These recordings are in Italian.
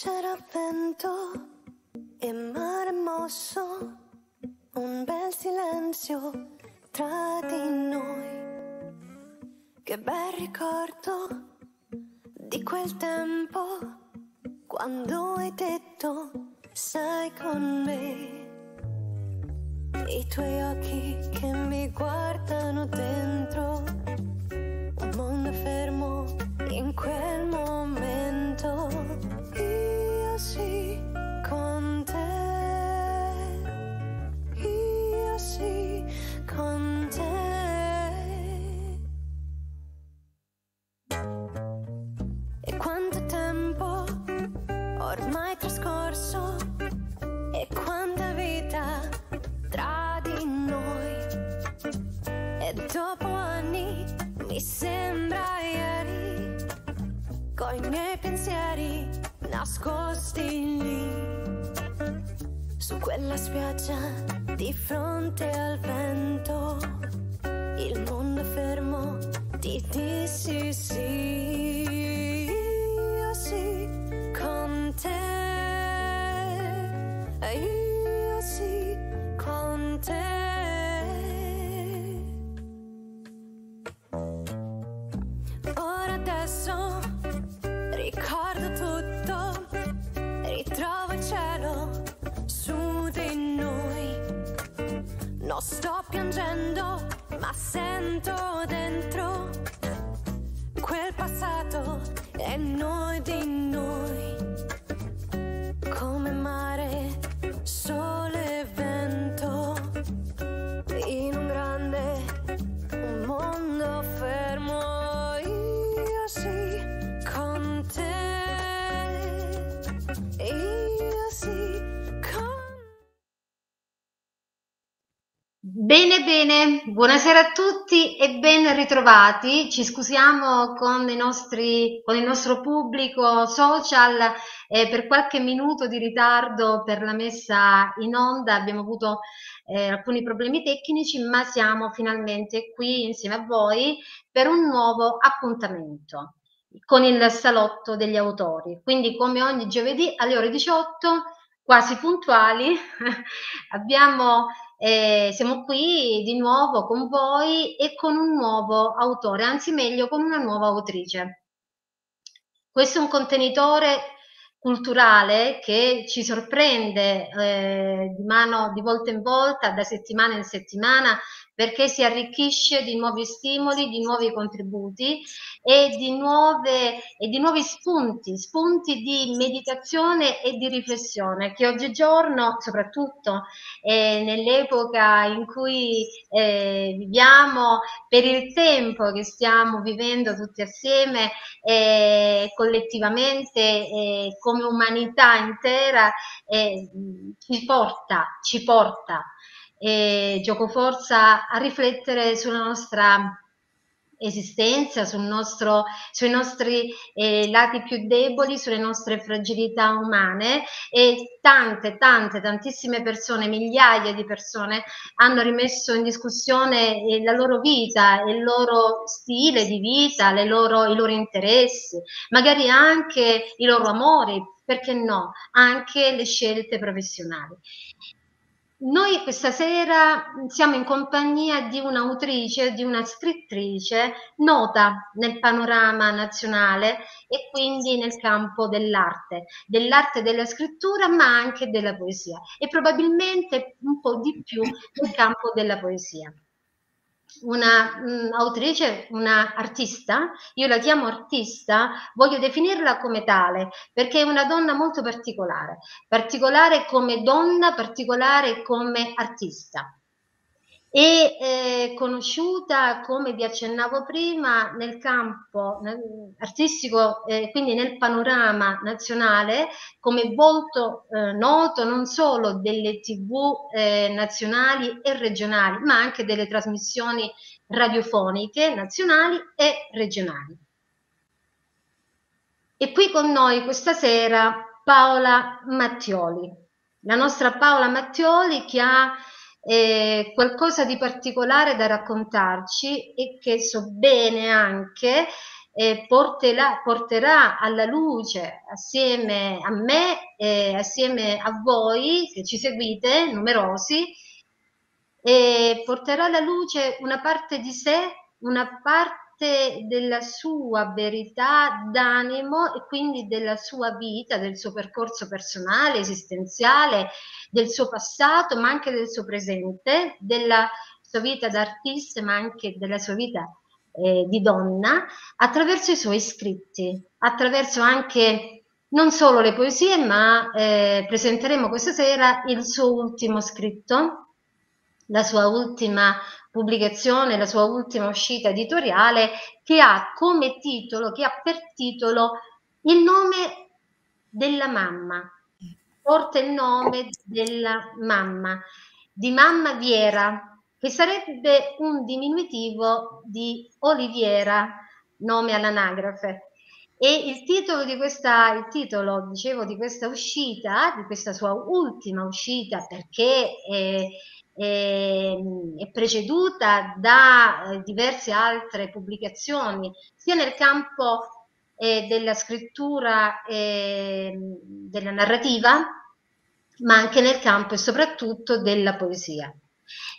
C'era vento e mare mosso, un bel silenzio tra di noi. Che bel ricordo di quel tempo quando hai detto sai con me. I tuoi occhi che mi guardano dentro, un mondo fermo in quel coi miei pensieri nascosti lì. Su quella spiaggia di fronte al vento, il mondo fermo ti dissi sì. Bene, bene, buonasera a tutti e ben ritrovati. Ci scusiamo con nostri, con il nostro pubblico social eh, per qualche minuto di ritardo per la messa in onda. Abbiamo avuto eh, alcuni problemi tecnici, ma siamo finalmente qui insieme a voi per un nuovo appuntamento con il salotto degli autori. Quindi, come ogni giovedì alle ore 18, quasi puntuali, abbiamo eh, siamo qui di nuovo con voi e con un nuovo autore, anzi meglio con una nuova autrice. Questo è un contenitore culturale che ci sorprende eh, di mano di volta in volta, da settimana in settimana, perché si arricchisce di nuovi stimoli, di nuovi contributi e di, nuove, e di nuovi spunti, spunti di meditazione e di riflessione che oggigiorno, soprattutto eh, nell'epoca in cui eh, viviamo, per il tempo che stiamo vivendo tutti assieme, eh, collettivamente, eh, come umanità intera, eh, ci porta, ci porta e gioco forza a riflettere sulla nostra esistenza, sul nostro, sui nostri eh, lati più deboli, sulle nostre fragilità umane e tante, tante, tantissime persone, migliaia di persone hanno rimesso in discussione eh, la loro vita, il loro stile di vita, loro, i loro interessi, magari anche i loro amori, perché no, anche le scelte professionali. Noi questa sera siamo in compagnia di un'autrice, di una scrittrice nota nel panorama nazionale e quindi nel campo dell'arte, dell'arte della scrittura ma anche della poesia e probabilmente un po' di più nel campo della poesia una mh, autrice, una artista, io la chiamo artista, voglio definirla come tale, perché è una donna molto particolare, particolare come donna, particolare come artista e eh, conosciuta, come vi accennavo prima, nel campo artistico, eh, quindi nel panorama nazionale, come volto eh, noto non solo delle tv eh, nazionali e regionali, ma anche delle trasmissioni radiofoniche nazionali e regionali. E qui con noi questa sera Paola Mattioli, la nostra Paola Mattioli che ha eh, qualcosa di particolare da raccontarci e che so bene anche eh, porterà, porterà, alla luce assieme a me e assieme a voi che ci seguite, numerosi, porterà alla luce una parte di sé, una parte della sua verità d'animo e quindi della sua vita, del suo percorso personale, esistenziale, del suo passato, ma anche del suo presente, della sua vita d'artista, ma anche della sua vita eh, di donna attraverso i suoi scritti, attraverso anche non solo le poesie, ma eh, presenteremo questa sera il suo ultimo scritto, la sua ultima pubblicazione, la sua ultima uscita editoriale, che ha come titolo, che ha per titolo il nome della mamma, porta il nome della mamma, di mamma Viera, che sarebbe un diminutivo di Oliviera, nome all'anagrafe. E il titolo di questa, il titolo, dicevo, di questa uscita, di questa sua ultima uscita, perché è, è, è preceduta da eh, diverse altre pubblicazioni, sia nel campo eh, della scrittura e della narrativa, ma anche nel campo e soprattutto della poesia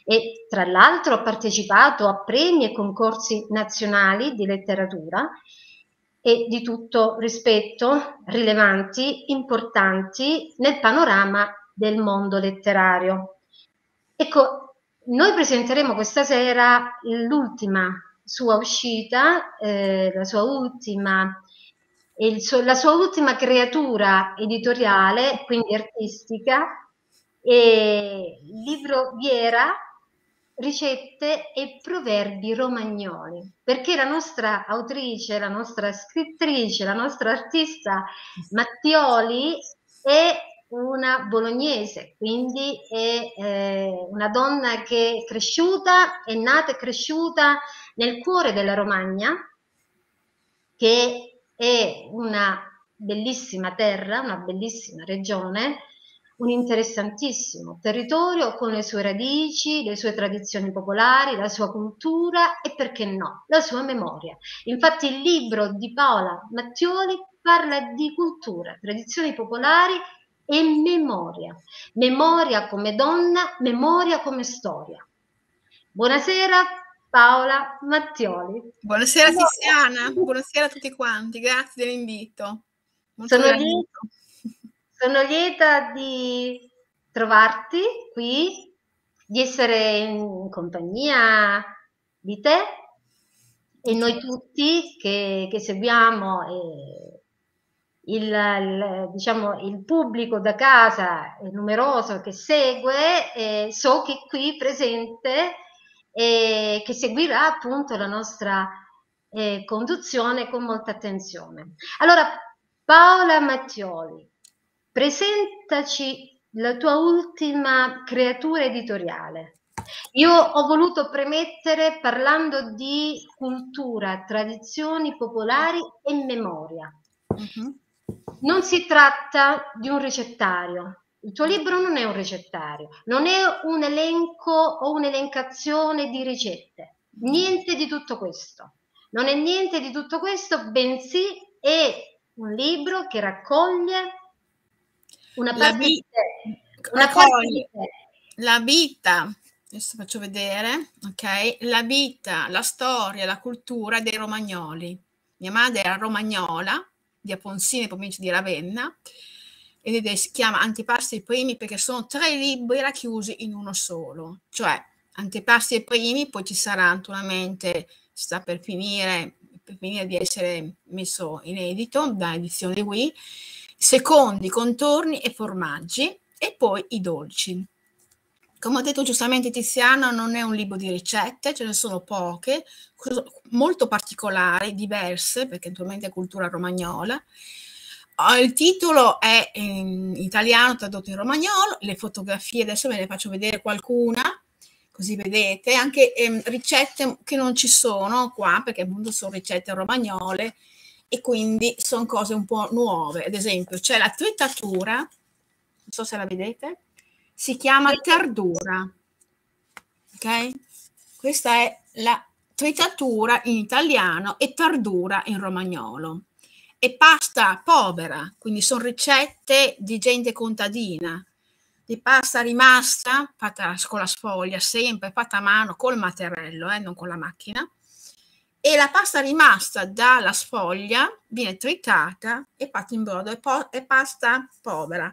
e tra l'altro ha partecipato a premi e concorsi nazionali di letteratura e di tutto rispetto, rilevanti, importanti nel panorama del mondo letterario. Ecco, noi presenteremo questa sera l'ultima sua uscita, eh, la sua ultima suo, la sua ultima creatura editoriale, quindi artistica, e il libro Viera ricette e proverbi romagnoli, perché la nostra autrice, la nostra scrittrice, la nostra artista Mattioli è una bolognese, quindi è eh, una donna che è cresciuta, è nata e cresciuta nel cuore della Romagna, che è una bellissima terra, una bellissima regione, un interessantissimo territorio con le sue radici, le sue tradizioni popolari, la sua cultura e perché no, la sua memoria. Infatti il libro di Paola Mattioli parla di cultura, tradizioni popolari e memoria. Memoria come donna, memoria come storia. Buonasera Paola Mattioli. Buonasera Tiziana, buonasera a tutti quanti, grazie dell'invito. Sono lieta sono lieta di trovarti qui, di essere in compagnia di te e noi tutti che, che seguiamo eh, il, il, diciamo, il, pubblico da casa numeroso che segue, eh, so che qui presente e che seguirà appunto la nostra eh, conduzione con molta attenzione. Allora, Paola Mattioli, presentaci la tua ultima creatura editoriale. Io ho voluto premettere parlando di cultura, tradizioni popolari e memoria. Uh-huh. Non si tratta di un ricettario. Il tuo libro non è un ricettario, non è un elenco o un'elencazione di ricette. Niente di tutto questo. Non è niente di tutto questo, bensì è un libro che raccoglie una parte, vi- una parte la vita, adesso faccio vedere, ok? La vita, la storia, la cultura dei romagnoli. Mia madre era romagnola, di Aponsini, provincia di Ravenna, ed si chiama Antipasti e Primi perché sono tre libri racchiusi in uno solo, cioè Antipasti e Primi, poi ci sarà naturalmente, sta per finire, per finire di essere messo in edito da edizione Wii, secondi, contorni e formaggi e poi i dolci. Come ha detto giustamente Tiziano, non è un libro di ricette, ce ne sono poche, molto particolari, diverse, perché naturalmente è cultura romagnola. Ah, il titolo è in italiano, tradotto in romagnolo, le fotografie, adesso ve ne faccio vedere qualcuna, così vedete, anche ehm, ricette che non ci sono qua, perché appunto sono ricette romagnole, e quindi sono cose un po' nuove. Ad esempio, c'è la tritatura, non so se la vedete, si chiama tardura. Ok? Questa è la tritatura in italiano e tardura in romagnolo. E pasta povera, quindi sono ricette di gente contadina, di pasta rimasta, fatta con la sfoglia, sempre fatta a mano col mattarello, eh, non con la macchina. E la pasta rimasta dalla sfoglia viene tritata e fatta in brodo, è, po- è pasta povera.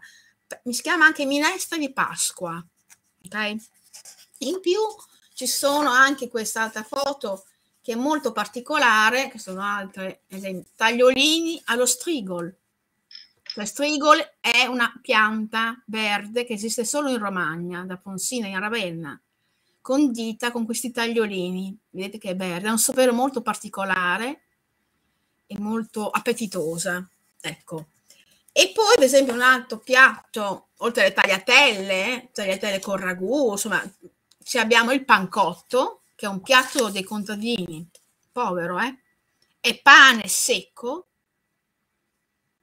Mi si chiama anche minestra di Pasqua. Okay? In più ci sono anche quest'altra foto che è molto particolare, che sono esempio, tagliolini allo strigol. La strigol è una pianta verde che esiste solo in Romagna, da Fonsina in Ravenna, condita con questi tagliolini. Vedete che è verde, ha un sapore molto particolare e molto appetitosa. Ecco. E poi, ad esempio, un altro piatto, oltre alle tagliatelle, tagliatelle con ragù, insomma, ci abbiamo il pancotto, che è un piatto dei contadini, povero, eh? È pane secco,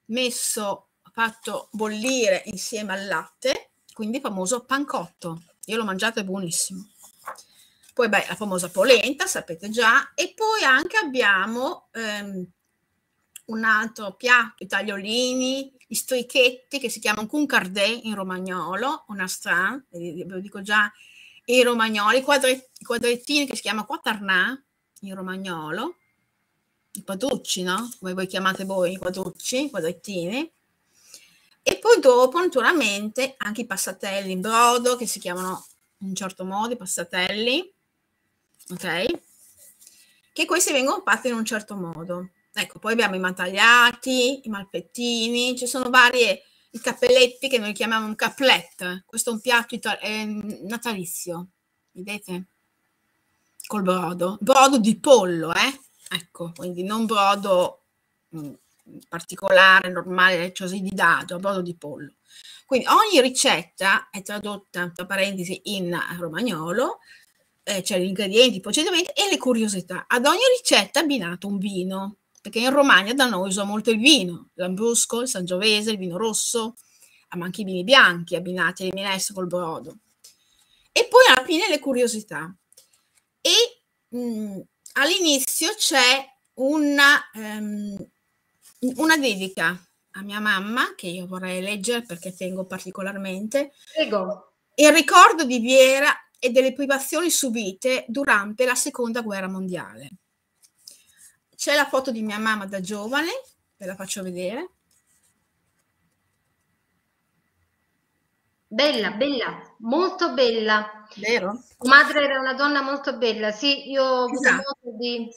messo, fatto bollire insieme al latte, quindi famoso pancotto. Io l'ho mangiato, è buonissimo. Poi, beh, la famosa polenta, sapete già. E poi anche abbiamo ehm, un altro piatto, i tagliolini, i stoichetti, che si chiamano cuncardè in romagnolo, una strana, ve lo dico già, e i romagnoli, i, quadret, i quadrettini che si chiama quatarnà in romagnolo, i quadrucci, no? Come voi chiamate voi i quadrucci, i quadrettini. E poi dopo, naturalmente, anche i passatelli in brodo, che si chiamano in un certo modo i passatelli, ok? Che questi vengono fatti in un certo modo. Ecco, poi abbiamo i mantagliati, i malpettini, ci sono varie i cappelletti che noi chiamiamo un caplet. Questo è un piatto ital- eh, natalizio, vedete? Col brodo. Brodo di pollo, eh? Ecco, quindi non brodo mh, mm, particolare, normale, così di dado, brodo di pollo. Quindi ogni ricetta è tradotta, tra parentesi, in romagnolo, eh, c'è gli ingredienti, i procedimenti e le curiosità. Ad ogni ricetta è abbinato un vino perché in Romagna da noi usa molto il vino, l'ambrusco, il sangiovese, il vino rosso, ma anche i vini bianchi abbinati alle minestre col brodo. E poi alla fine le curiosità. E mh, mm, all'inizio c'è una, um, una dedica a mia mamma, che io vorrei leggere perché tengo particolarmente. Prego. Il ricordo di Viera e delle privazioni subite durante la seconda guerra mondiale. C'è la foto di mia mamma da giovane, ve la faccio vedere. Bella, bella, molto bella. Vero? Madre era una donna molto bella, sì, io ho avuto esatto. modo di...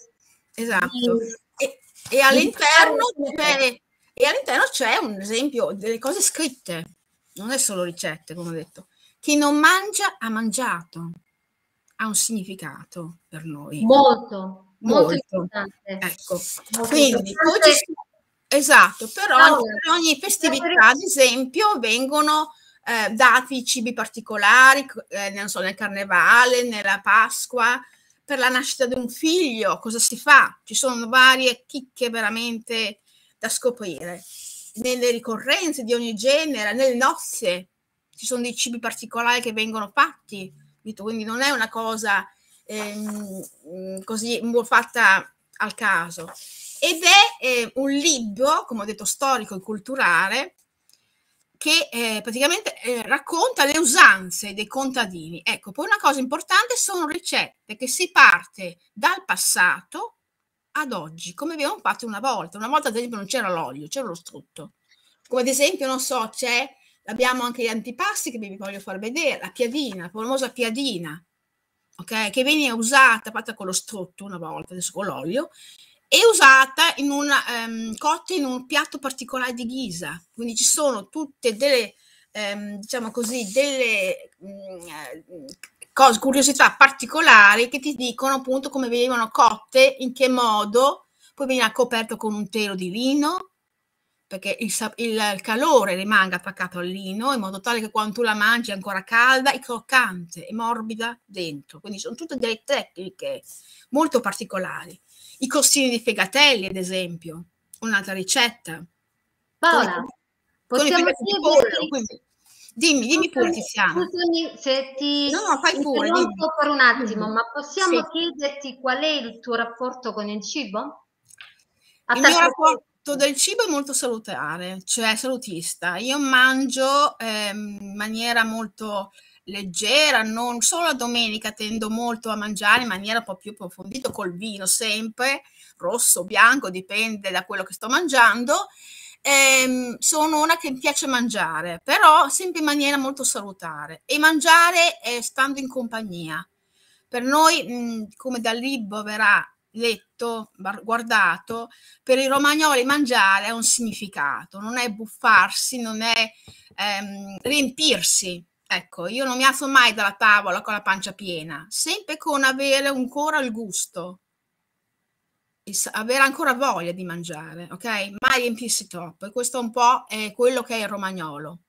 Esatto. Di, e, e, all'interno c'è, e all'interno c'è un esempio delle cose scritte, non è solo ricette, come ho detto. Chi non mangia ha mangiato, ha un significato per noi. Molto, molto, importante. Ecco, molto quindi importante. Esatto, però allora, per ogni festività, ad esempio, vengono eh, dati cibi particolari, eh, non so, nel carnevale, nella Pasqua, per la nascita di un figlio, cosa si fa? Ci sono varie chicche veramente da scoprire. Nelle ricorrenze di ogni genere, nelle nozze, ci sono dei cibi particolari che vengono fatti, quindi non è una cosa ehm, così fatta al caso. Ed è eh, un libro, come ho detto, storico e culturale che eh, praticamente eh, racconta le usanze dei contadini. Ecco, poi una cosa importante sono ricette che si parte dal passato ad oggi, come abbiamo fatto una volta. Una volta, ad esempio, non c'era l'olio, c'era lo strutto. Come ad esempio, non so, c'è, abbiamo anche gli antipasti che vi voglio far vedere, la piadina, la famosa piadina, ok? Che viene usata, fatta con lo strutto una volta, adesso con l'olio, è usata in una, um, cotta in un piatto particolare di ghisa. Quindi ci sono tutte delle, um, diciamo così, delle um, cose, curiosità particolari che ti dicono appunto come venivano cotte, in che modo, poi viene coperto con un telo di lino, perché il, il, calore rimanga attaccato al lino in modo tale che quando tu la mangi è ancora calda e croccante e morbida dentro. Quindi sono tutte delle tecniche molto particolari. I costini di fegatelli, ad esempio, un'altra ricetta. Paola, con, possiamo con i, pollo, quindi, Dimmi, dimmi pure Tiziana. Scusami se ti no, no, fai pure, per un attimo, ma possiamo sì. chiederti qual è il tuo rapporto con il cibo? A il mio rapporto del cibo è molto salutare, cioè salutista. Io mangio eh, in maniera molto leggera, non solo la domenica tendo molto a mangiare in maniera un po' più approfondita col vino sempre, rosso, bianco, dipende da quello che sto mangiando ehm, sono una che piace mangiare, però sempre in maniera molto salutare e mangiare è stando in compagnia. Per noi, mh, come dal libro verrà letto, guardato, per i romagnoli mangiare ha un significato, non è buffarsi, non è ehm, riempirsi. Ecco, io non mi alzo mai dalla tavola con la pancia piena, sempre con avere ancora il gusto avere ancora voglia di mangiare, ok? Mai riempirsi troppo. E questo un po' è quello che è il romagnolo.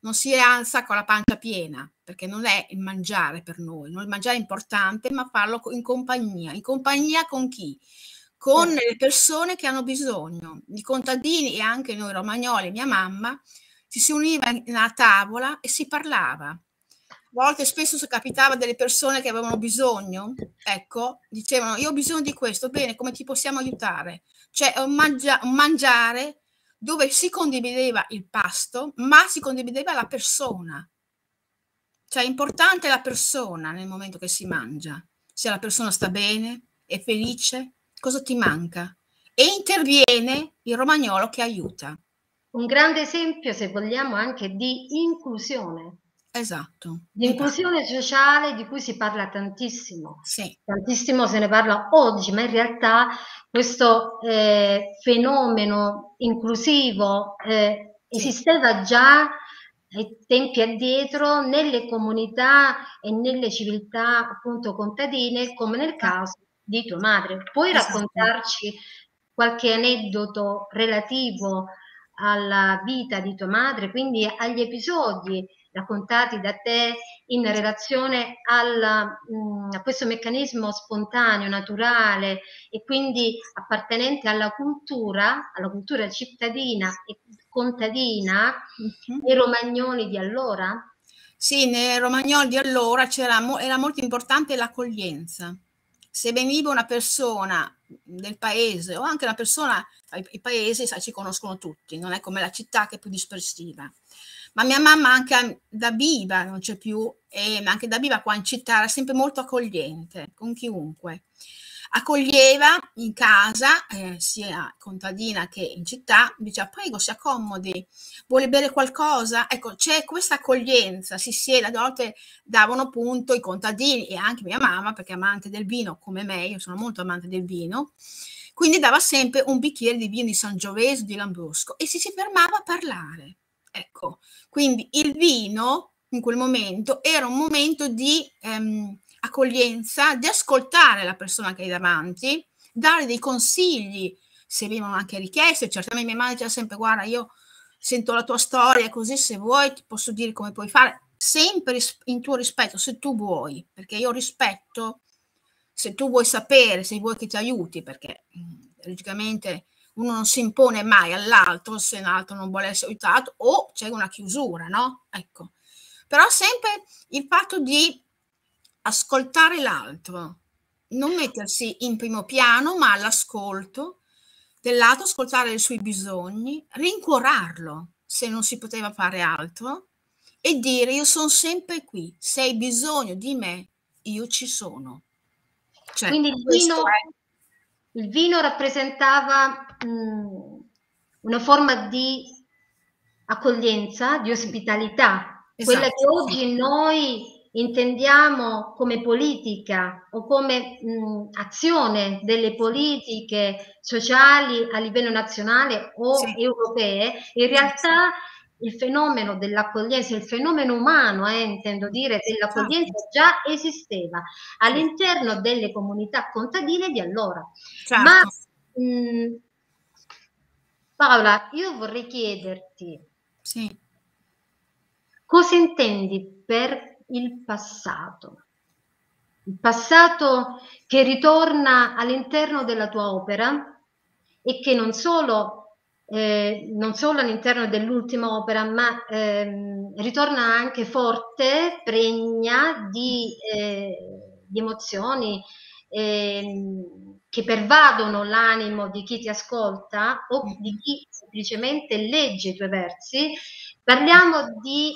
Non si alza con la pancia piena, perché non è il mangiare per noi. Non il mangiare è importante, ma farlo in compagnia. In compagnia con chi? Con sì. le persone che hanno bisogno. I contadini e anche noi romagnoli, mia mamma, ci si univa in una tavola e si parlava volte spesso capitava delle persone che avevano bisogno, ecco, dicevano io ho bisogno di questo, bene, come ti possiamo aiutare? Cioè un, mangia- un mangiare dove si condivideva il pasto, ma si condivideva la persona. Cioè è importante la persona nel momento che si mangia. Se la persona sta bene, è felice, cosa ti manca? E interviene il romagnolo che aiuta. Un grande esempio, se vogliamo, anche di inclusione Esatto. Di inclusione sociale di cui si parla tantissimo. Sì. Tantissimo se ne parla oggi, ma in realtà questo eh, fenomeno inclusivo eh, esisteva già ai tempi addietro nelle comunità e nelle civiltà appunto contadine, come nel caso di tua madre. Puoi esatto. raccontarci qualche aneddoto relativo alla vita di tua madre, quindi agli episodi raccontati da te in relazione al, mh, mm, a questo meccanismo spontaneo, naturale e quindi appartenente alla cultura, alla cultura cittadina e contadina uh-huh. dei romagnoli di allora? Sì, nei romagnoli di allora era molto importante l'accoglienza. Se veniva una persona del paese o anche una persona, i paesi sai, ci conoscono tutti, non è come la città che è più dispersiva ma mia mamma anche da viva, non c'è più, e anche da viva qua in città era sempre molto accogliente con chiunque. Accoglieva in casa, eh, sia contadina che in città, diceva prego si accomodi, vuole bere qualcosa? Ecco, c'è questa accoglienza, si siede, a volte davano punto i contadini e anche mia mamma, perché è amante del vino come me, io sono molto amante del vino, quindi dava sempre un bicchiere di vino di Sangiovese, di Lambrusco e si, si fermava a parlare. Ecco, quindi il vino in quel momento era un momento di ehm, accoglienza, di ascoltare la persona che hai davanti, dare dei consigli, se venivano anche richieste, certamente mia madre diceva sempre guarda io sento la tua storia, così se vuoi ti posso dire come puoi fare, sempre in tuo rispetto, se tu vuoi, perché io rispetto, se tu vuoi sapere, se vuoi che ti aiuti, perché logicamente uno non si impone mai all'altro se l'altro non vuole essere aiutato o c'è una chiusura, no? Ecco. Però sempre il fatto di ascoltare l'altro, non mettersi in primo piano, ma all'ascolto dell'altro, ascoltare i suoi bisogni, rincuorarlo se non si poteva fare altro e dire io sono sempre qui, se hai bisogno di me, io ci sono. Cioè, Quindi il vino, è... il vino rappresentava mh, una forma di accoglienza, di ospitalità, esatto, quella che oggi sì. noi intendiamo come politica o come mh, azione delle politiche sociali a livello nazionale o sì. europee, in realtà il fenomeno dell'accoglienza, il fenomeno umano, eh, intendo dire, dell'accoglienza certo. già esisteva all'interno delle comunità contadine di allora. Certo. Ma mh, Paola, io vorrei chiederti sì. cosa intendi per il passato? Il passato che ritorna all'interno della tua opera e che non solo eh, non solo all'interno dell'ultima opera, ma ehm, ritorna anche forte, pregna di, eh, di emozioni ehm, che pervadono l'animo di chi ti ascolta o di chi semplicemente legge i tuoi versi. Parliamo di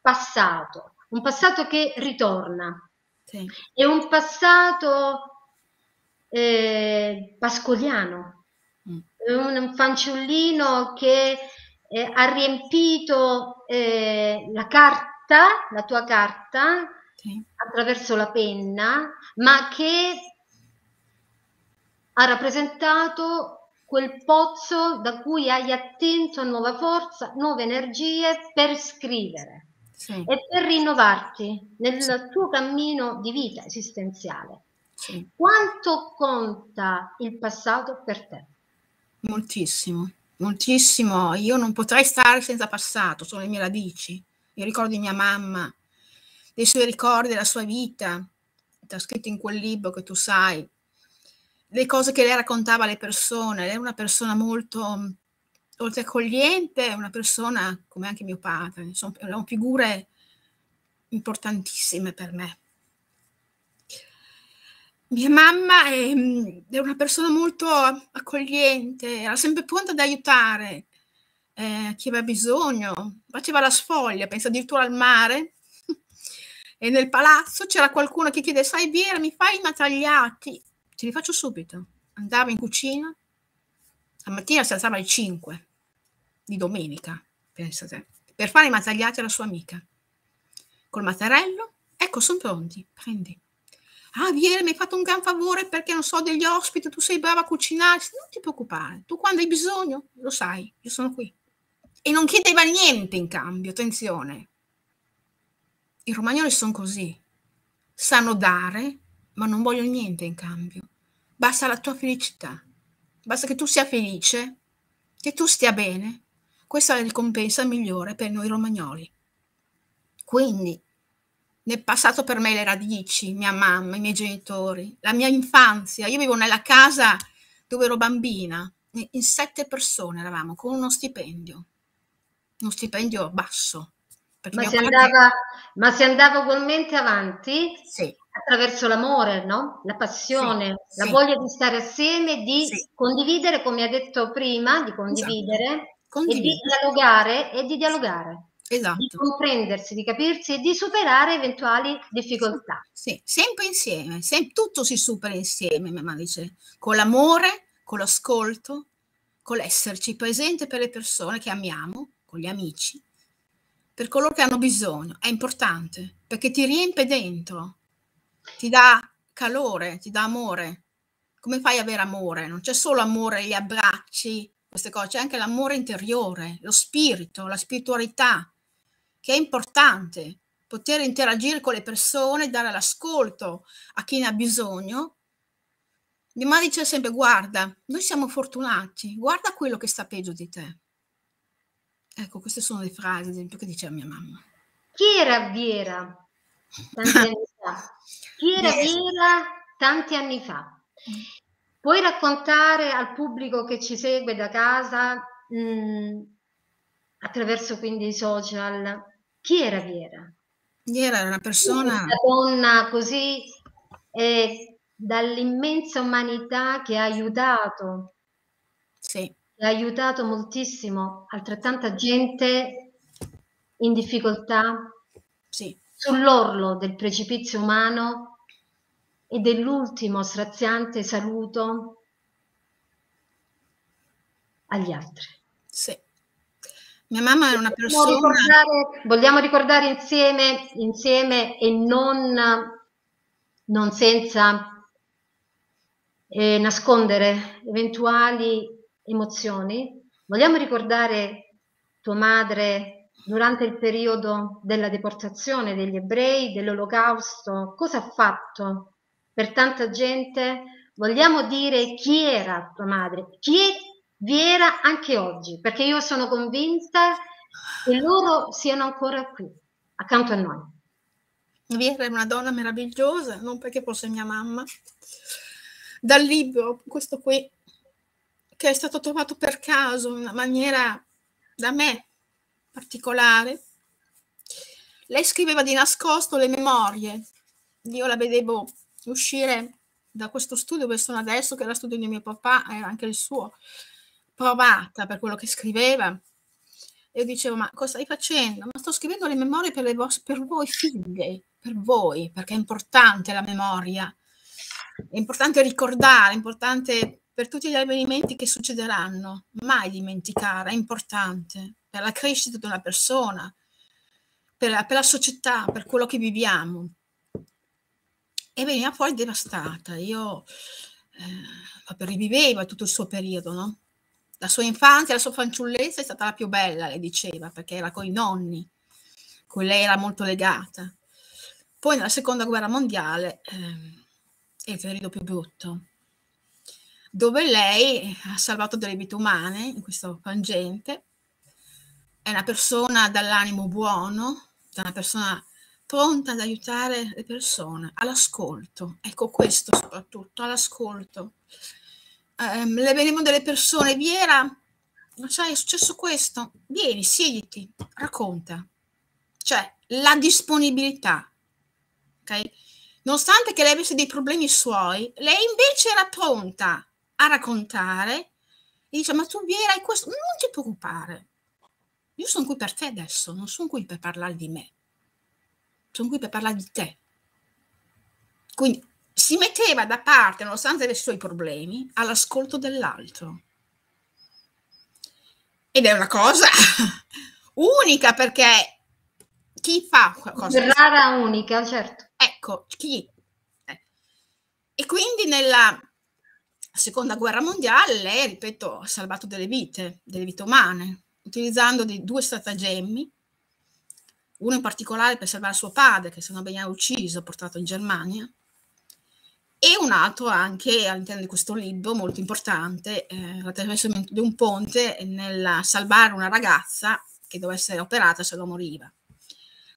passato, un passato che ritorna. Sì. È un passato eh, pascoliano, un fanciullino che eh, ha riempito eh, la carta, la tua carta, sì. attraverso la penna, ma che ha rappresentato quel pozzo da cui hai attinto nuova forza, nuove energie per scrivere sì. e per rinnovarti nel sì. tuo cammino di vita esistenziale. Quanto conta il passato per te? Moltissimo, moltissimo. Io non potrei stare senza passato, sono le mie radici. Io ricordo di mia mamma, dei suoi ricordi della sua vita, sta scritto in quel libro che tu sai, le cose che lei raccontava alle persone. Lei è una persona molto, oltre accogliente, una persona come anche mio padre, sono, sono figure importantissime per me. Mia mamma è, mm, è una persona molto accogliente, era sempre pronta ad aiutare eh, chi aveva bisogno, faceva la sfoglia, pensa addirittura al mare. e nel palazzo c'era qualcuno che chiede, sai Viera, mi fai i matragliati? Te li faccio subito. Andava in cucina, la mattina si alzava alle 5 di domenica, pensate, per fare i matragliati alla sua amica. Col mattarello, ecco, sono pronti, prendi ah vieni, mi hai fatto un gran favore perché non so degli ospiti, tu sei brava a cucinare, non ti preoccupare, tu quando hai bisogno lo sai, io sono qui. E non chiedeva niente in cambio, attenzione. I romagnoli sono così, sanno dare, ma non vogliono niente in cambio. Basta la tua felicità, basta che tu sia felice, che tu stia bene. Questa è la ricompensa migliore per noi romagnoli. Quindi nel passato per me le radici, mia mamma, i miei genitori, la mia infanzia. Io vivo nella casa dove ero bambina, in sette persone eravamo, con uno stipendio, uno stipendio basso. Ma si, andava, ma si, andava, ugualmente avanti sì. attraverso l'amore, no? la passione, sì, la sì. voglia di stare assieme, di condividere, come ha detto prima, di condividere, esatto. condividere. e di dialogare e di dialogare esatto. di comprendersi, di capirsi e di superare eventuali difficoltà. Sì, sempre insieme, sem- tutto si supera insieme, mia mamma dice, con l'amore, con l'ascolto, con l'esserci presente per le persone che amiamo, con gli amici, per coloro che hanno bisogno. È importante perché ti riempie dentro, ti dà calore, ti dà amore. Come fai ad avere amore? Non c'è solo amore, gli abbracci, queste cose, c'è anche l'amore interiore, lo spirito, la spiritualità, che è importante poter interagire con le persone, dare l'ascolto a chi ne ha bisogno. Mia madre dice sempre, guarda, noi siamo fortunati, guarda quello che sta peggio di te. Ecco, queste sono le frasi, ad esempio, che diceva mia mamma. Chi era Viera tanti anni fa? Chi era Viera tanti anni fa? Puoi raccontare al pubblico che ci segue da casa mh, mm, attraverso quindi i social. Chi era Viera? Viera era una persona... Una donna così eh, dall'immensa umanità che ha aiutato. Sì. Che ha aiutato moltissimo altrettanta gente in difficoltà. Sì. Sull'orlo del precipizio umano e dell'ultimo straziante saluto agli altri. Sì. Mia mamma è una persona... Vogliamo ricordare, vogliamo ricordare insieme, insieme e non, non senza eh, nascondere eventuali emozioni. Vogliamo ricordare tua madre durante il periodo della deportazione degli ebrei, dell'olocausto, cosa ha fatto per tanta gente? Vogliamo dire chi era tua madre, chi è vi era anche oggi, perché io sono convinta che loro siano ancora qui, accanto a noi. Viera è una donna meravigliosa, non perché fosse mia mamma. Dal libro, questo qui, che è stato trovato per caso in una maniera da me particolare. Lei scriveva di nascosto le memorie. Io la vedevo uscire da questo studio dove sono adesso, che era studio di mio papà, era anche il suo, provata per quello che scriveva. E io dicevo, ma cosa stai facendo? Ma sto scrivendo le memorie per, le vostre, per voi figlie, per voi, perché è importante la memoria, è importante ricordare, è importante per tutti gli avvenimenti che succederanno, mai dimenticare, è importante per la crescita di una persona, per la, per la società, per quello che viviamo. E veniva poi devastata. Io eh, riviveva tutto il suo periodo, no? La sua infanzia, la sua fanciullezza è stata la più bella, le diceva, perché era con i nonni, con lei era molto legata. Poi nella seconda guerra mondiale eh, è il periodo più brutto, dove lei ha salvato delle vite umane in questo frangente, è una persona dall'animo buono, una persona pronta ad aiutare le persone, all'ascolto, ecco questo soprattutto, all'ascolto. Eh, le venivano delle persone, Viera, sai, è successo questo, vieni, siediti, racconta. Cioè, la disponibilità, ok? Nonostante che lei avesse dei problemi suoi, lei invece era pronta a raccontare e dice, ma tu Viera hai questo, non ti preoccupare, io sono qui per te adesso, non sono qui per parlare di me sono qui per parlare di te. Quindi si metteva da parte, nonostante i suoi problemi, all'ascolto dell'altro. Ed è una cosa unica perché chi fa qualcosa? Rara, unica, certo. Ecco, chi? E quindi nella seconda guerra mondiale lei, ripeto, ha salvato delle vite, delle vite umane, utilizzando due stratagemmi uno in particolare per salvare suo padre, che se non veniva ucciso, portato in Germania, e un altro anche all'interno di questo libro molto importante, eh, l'attraversamento di un ponte nel salvare una ragazza che doveva essere operata se no moriva,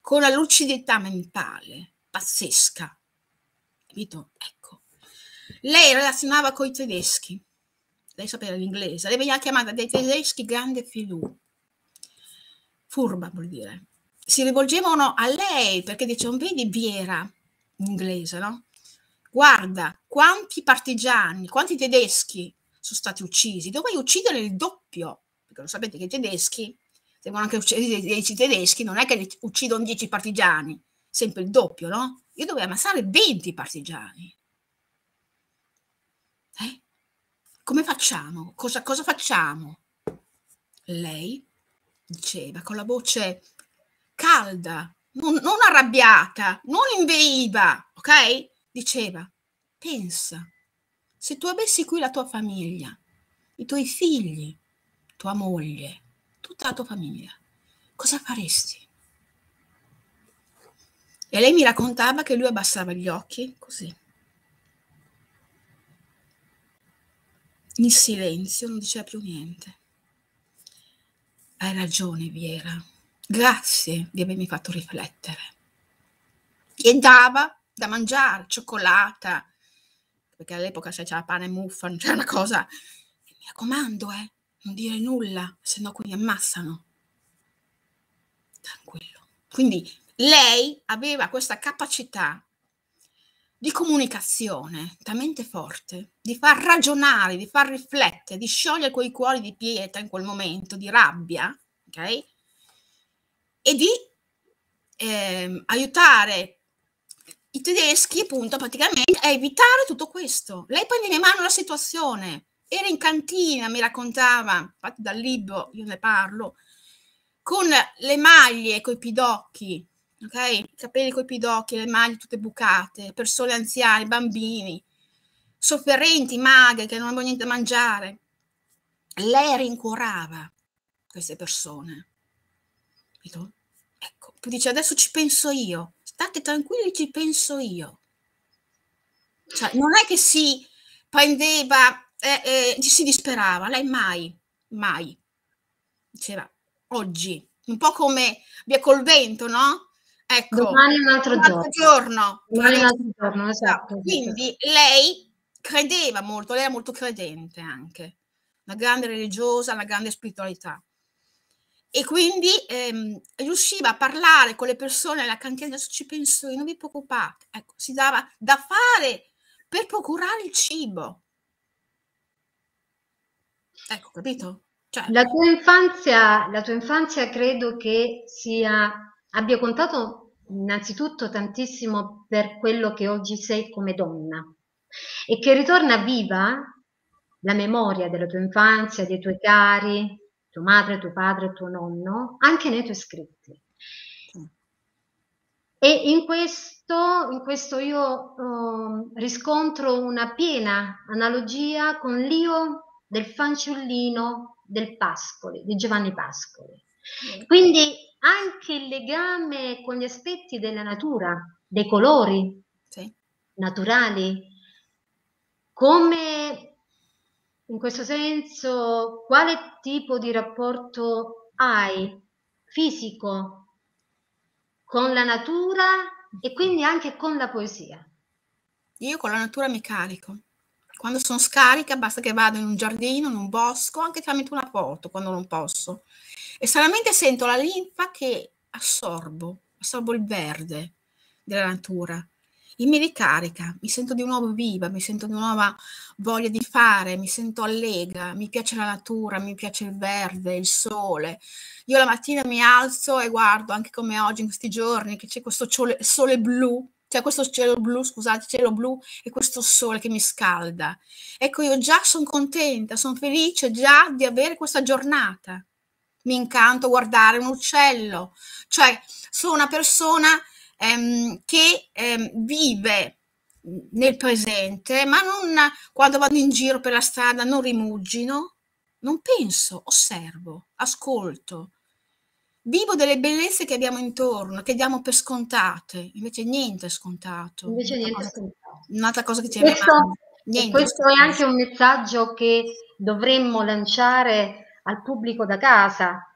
con una lucidità mentale pazzesca. Capito? Ecco. Lei relazionava con i tedeschi, lei sapeva l'inglese, lei veniva chiamata dai tedeschi grande filù, furba vuol dire, si rivolgevano a lei perché dicevano, vedi Viera, in inglese, no? Guarda quanti partigiani, quanti tedeschi sono stati uccisi, dovevi uccidere il doppio, perché lo sapete che i tedeschi, devono anche uccidere i 10 tedeschi, non è che uccidono 10 partigiani, sempre il doppio, no? Io dovevo ammazzare 20 partigiani. Eh? Come facciamo? Cosa, cosa facciamo? Lei diceva con la voce calda, non, non arrabbiata, non inveiva, ok? Diceva, pensa, se tu avessi qui la tua famiglia, i tuoi figli, tua moglie, tutta la tua famiglia, cosa faresti? E lei mi raccontava che lui abbassava gli occhi così. In silenzio, non diceva più niente. Hai ragione, Viera. Grazie di avermi fatto riflettere. E dava da mangiare, cioccolata, perché all'epoca se c'era pane e muffa, non c'era una cosa. E mi raccomando, eh, non dire nulla, se no qui mi ammassano. Tranquillo. Quindi lei aveva questa capacità di comunicazione talmente forte, di far ragionare, di far riflettere, di sciogliere quei cuori di pietra in quel momento, di rabbia, ok? e di eh, aiutare i tedeschi appunto praticamente a evitare tutto questo. Lei prende in mano la situazione, era in cantina, mi raccontava, infatti dal libro io ne parlo, con le maglie, coi pidocchi, ok? I capelli coi pidocchi, le maglie tutte bucate, persone anziane, bambini, sofferenti, magre, che non avevano niente da mangiare. Lei rincuorava queste persone? Ecco, poi dice adesso ci penso io, state tranquilli, ci penso io. Cioè, non è che si prendeva, eh, eh, si disperava, lei mai, mai. Diceva, oggi, un po' come via col vento, no? Ecco, domani un altro, un altro giorno. giorno. Domani un altro giorno, esatto. Quindi lei credeva molto, lei era molto credente anche. una grande religiosa, una grande spiritualità. E quindi ehm, riusciva a parlare con le persone alla cantina, adesso ci penso io, non vi preoccupate, ecco, si dava da fare per procurare il cibo. Ecco, capito? Cioè, la, tua infanzia, la tua infanzia credo che sia, abbia contato innanzitutto tantissimo per quello che oggi sei come donna e che ritorna viva la memoria della tua infanzia, dei tuoi cari, tuo madre, tuo padre, tuo nonno, anche nei tuoi scritti. E in questo, in questo io uh, riscontro una piena analogia con l'io del fanciullino del Pascoli, di Giovanni Pascoli. Quindi anche il legame con gli aspetti della natura, dei colori sì. naturali, come in questo senso quale tipo di rapporto hai fisico con la natura e quindi anche con la poesia? Io con la natura mi carico. Quando sono scarica basta che vado in un giardino, in un bosco, anche tramite una foto quando non posso. E solamente sento la linfa che assorbo, assorbo il verde della natura e mi ricarica, mi sento di nuovo viva, mi sento di nuova voglia di fare, mi sento allegra, mi piace la natura, mi piace il verde, il sole. Io la mattina mi alzo e guardo, anche come oggi in questi giorni, che c'è questo sole, sole blu c'è questo cielo blu, scusate, cielo blu e questo sole che mi scalda. Ecco, io già sono contenta, sono felice già di avere questa giornata. Mi incanto guardare un uccello, cioè sono una persona ehm, che ehm, vive nel presente, ma non quando vado in giro per la strada non rimugino, non penso, osservo, ascolto, vivo delle bellezze che abbiamo intorno, che diamo per scontate, invece niente è scontato. Invece niente è scontato. Un'altra cosa che ci questo, niente. questo è anche un messaggio che dovremmo lanciare al pubblico da casa,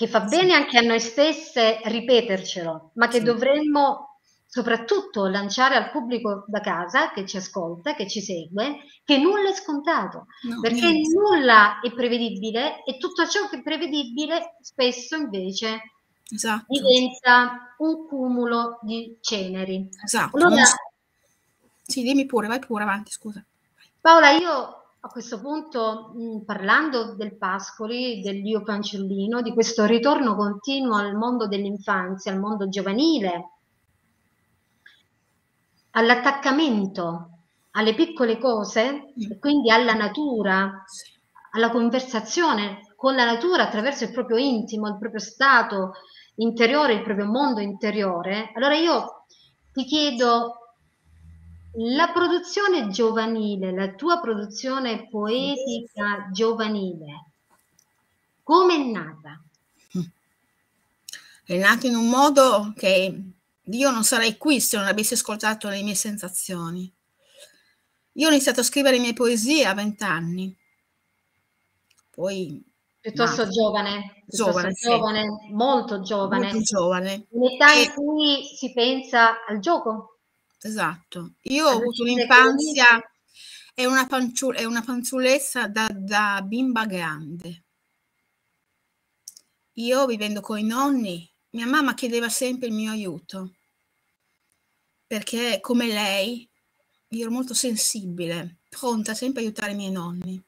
che fa bene anche a noi stesse ripetercelo, ma che sì. dovremmo soprattutto lanciare al pubblico da casa che ci ascolta, che ci segue, che nulla è scontato, no, perché niente. nulla è prevedibile e tutto ciò che è prevedibile spesso invece esatto. diventa un cumulo di ceneri. Esatto. Allora, sì, dimmi pure, vai pure avanti, scusa. Paola, io a questo punto, mh, parlando del Pascoli, del Dio Fanciullino, di questo ritorno continuo al mondo dell'infanzia, al mondo giovanile, all'attaccamento alle piccole cose e quindi alla natura, alla conversazione con la natura attraverso il proprio intimo, il proprio stato interiore, il proprio mondo interiore, allora io ti chiedo la produzione giovanile, la tua produzione poetica giovanile, come è nata? È nata in un modo che io non sarei qui se non avessi ascoltato le mie sensazioni. Io ho iniziato a scrivere le mie poesie a vent'anni. Poi piuttosto no. giovane, piuttosto giovane, giovane sì. molto giovane. Molto giovane. Un'età in cui si pensa al gioco. Esatto. Io ho avuto un'infanzia e una, panciu- è una panzulezza da, da bimba grande. Io vivendo con i nonni, mia mamma chiedeva sempre il mio aiuto perché come lei io ero molto sensibile, pronta sempre a aiutare i miei nonni.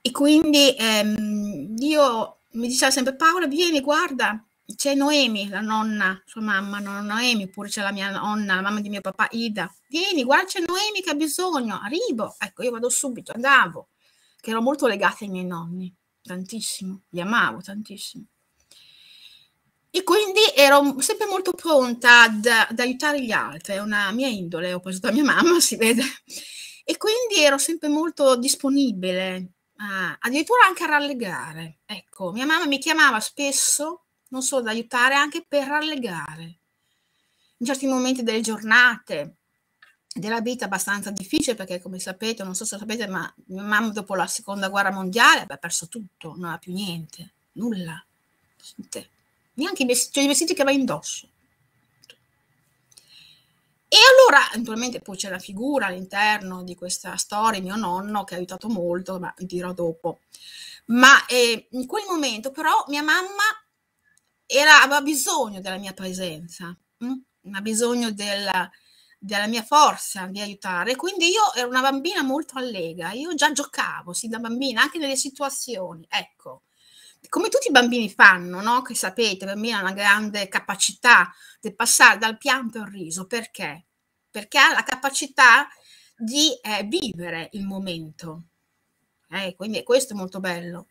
E quindi ehm, io mi diceva sempre Paola, vieni, guarda, c'è Noemi, la nonna, sua mamma, nonna Noemi, oppure c'è la mia nonna, la mamma di mio papà, Ida. Vieni, guarda, c'è Noemi che ha bisogno, arrivo. Ecco, io vado subito, andavo, che ero molto legata ai miei nonni, tantissimo, li amavo tantissimo. E quindi ero sempre molto pronta ad, ad, aiutare gli altri, è una mia indole, ho preso da mia mamma, si vede. E quindi ero sempre molto disponibile, uh, addirittura anche a rallegrare. Ecco, mia mamma mi chiamava spesso, non solo ad aiutare, anche per rallegrare. In certi momenti delle giornate, della vita abbastanza difficile perché come sapete, non so se sapete, ma mia mamma dopo la seconda guerra mondiale aveva perso tutto, non ha più niente, nulla. Niente neanche i vestiti, cioè i vestiti che aveva indosso. E allora, naturalmente, poi c'è la figura all'interno di questa storia, mio nonno, che ha aiutato molto, ma dirò dopo. Ma eh, in quel momento, però, mia mamma era, aveva bisogno della mia presenza, mh? Hm? ha bisogno della, della mia forza di aiutare. Quindi io ero una bambina molto allegra, io già giocavo, sì, da bambina, anche nelle situazioni, ecco. Come tutti i bambini fanno, no? Che sapete, i bambini hanno una grande capacità di passare dal pianto al riso. Perché? Perché ha la capacità di eh, vivere il momento. Eh, quindi questo è molto bello.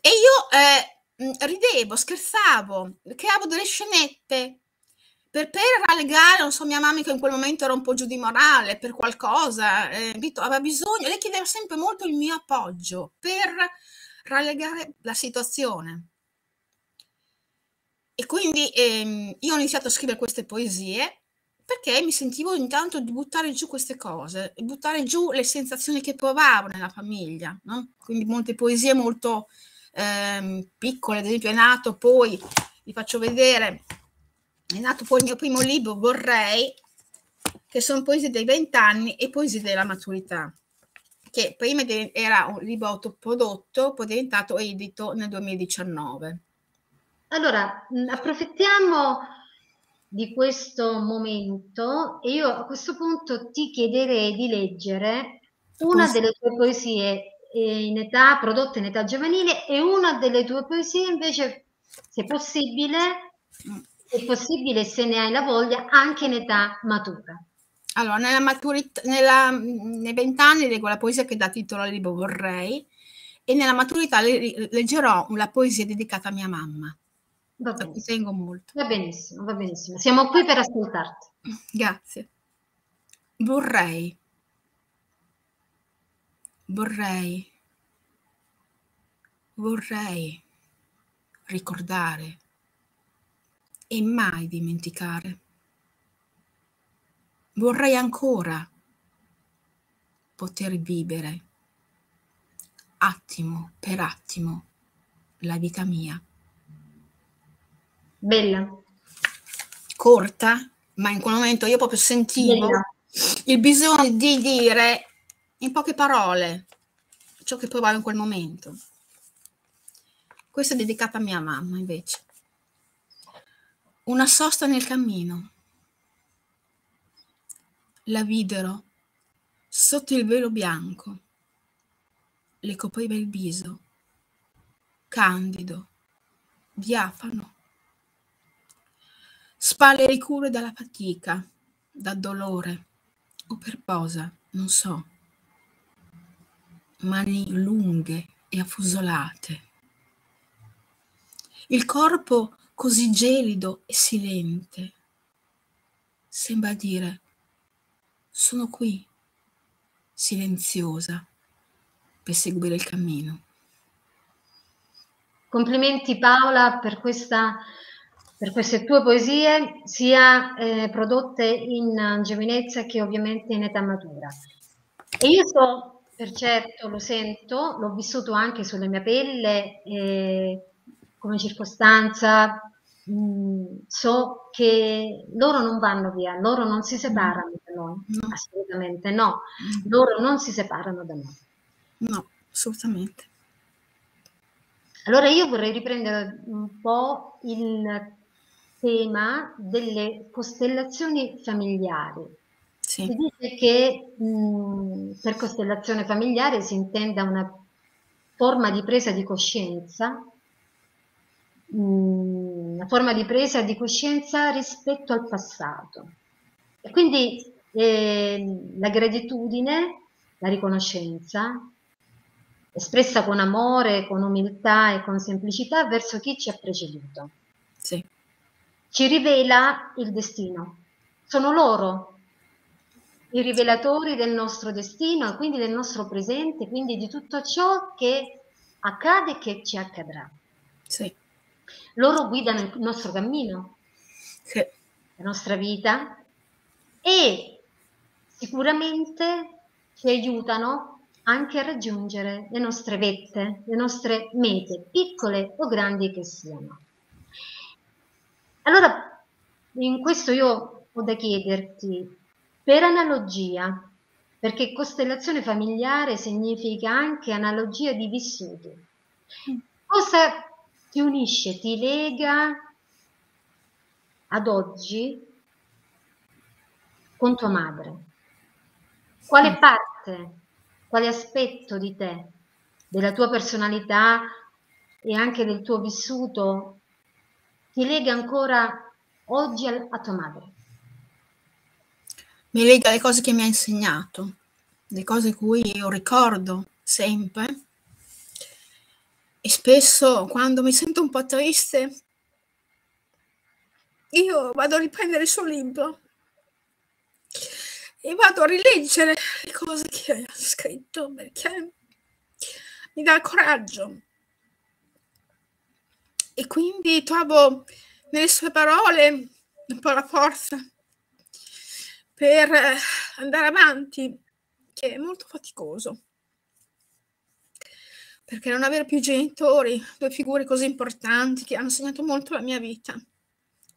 E io eh, ridevo, scherzavo, creavo delle scenette per, per rallegrare, non so, mia mamma che in quel momento era un po' giù di morale per qualcosa, eh, aveva bisogno, lei chiedeva sempre molto il mio appoggio per rallegrare la situazione. E quindi ehm, io ho iniziato a scrivere queste poesie perché mi sentivo intanto di buttare giù queste cose, buttare giù le sensazioni che provavo nella famiglia. No? Quindi molte poesie molto ehm, piccole, ad esempio è nato poi, vi faccio vedere, è nato poi il mio primo libro, Vorrei, che sono poesie dei vent'anni e poesie della maturità, che prima era un libro autoprodotto, poi è diventato edito nel 2019. Allora, approfittiamo di questo momento e io a questo punto ti chiederei di leggere una delle tue poesie in età prodotte in età giovanile e una delle tue poesie invece, se possibile, è possibile, se ne hai la voglia, anche in età matura. Allora, nella maturità, nella, nei vent'anni leggo la poesia che dà titolo al libro Vorrei e nella maturità le, leggerò la poesia dedicata a mia mamma. Va bene. Ti tengo molto. Va benissimo, va benissimo. Siamo qui per ascoltarti. Grazie. Vorrei, vorrei, vorrei ricordare e mai dimenticare. Vorrei ancora poter vivere attimo per attimo la vita mia. Bella. Corta, ma in quel momento io proprio sentivo Bella. il bisogno di dire in poche parole ciò che provavo in quel momento. Questa è dedicata a mia mamma invece. Una sosta nel cammino. La videro sotto il velo bianco. Le copriva il viso, candido, diafano. Spalle ricure dalla fatica, dal dolore o per posa, non so. Mani lunghe e affusolate. Il corpo così gelido e silente. Sembra dire, sono qui, silenziosa, per seguire il cammino. Complimenti Paola per, questa, per queste tue poesie, sia eh, prodotte in giovinezza che ovviamente in età matura. E io so, per certo, lo sento, l'ho vissuto anche sulla mia pelle, eh, come circostanza, mh, mm, so che loro non vanno via, loro non si separano da noi, no. assolutamente no, loro non si separano da noi. No, assolutamente. Allora io vorrei riprendere un po' il tema delle costellazioni familiari. Sì. Si dice che mh, per costellazione familiare si intenda una forma di presa di coscienza una forma di presa di coscienza rispetto al passato. E quindi eh, la gratitudine, la riconoscenza, espressa con amore, con umiltà e con semplicità verso chi ci ha preceduto. Sì. Ci rivela il destino. Sono loro i rivelatori del nostro destino e quindi del nostro presente, quindi di tutto ciò che accade e che ci accadrà. Sì. Loro guidano il nostro cammino, sì. la nostra vita e sicuramente ci aiutano anche a raggiungere le nostre vette, le nostre mete, piccole o grandi che siano. Allora, in questo io ho da chiederti, per analogia, perché costellazione familiare significa anche analogia di vissuti. Cosa ti unisce, ti lega ad oggi con tua madre? Quale parte, quale aspetto di te, della tua personalità e anche del tuo vissuto ti lega ancora oggi a, a tua madre? Mi lega alle cose che mi ha insegnato, le cose cui io ricordo sempre. E spesso quando mi sento un po' triste, io vado a riprendere il suo libro e vado a rileggere le cose che ha scritto perché mi dà coraggio. E quindi trovo nelle sue parole un po' la forza per eh, andare avanti, che è molto faticoso. Perché non avere più genitori, due figure così importanti che hanno segnato molto la mia vita,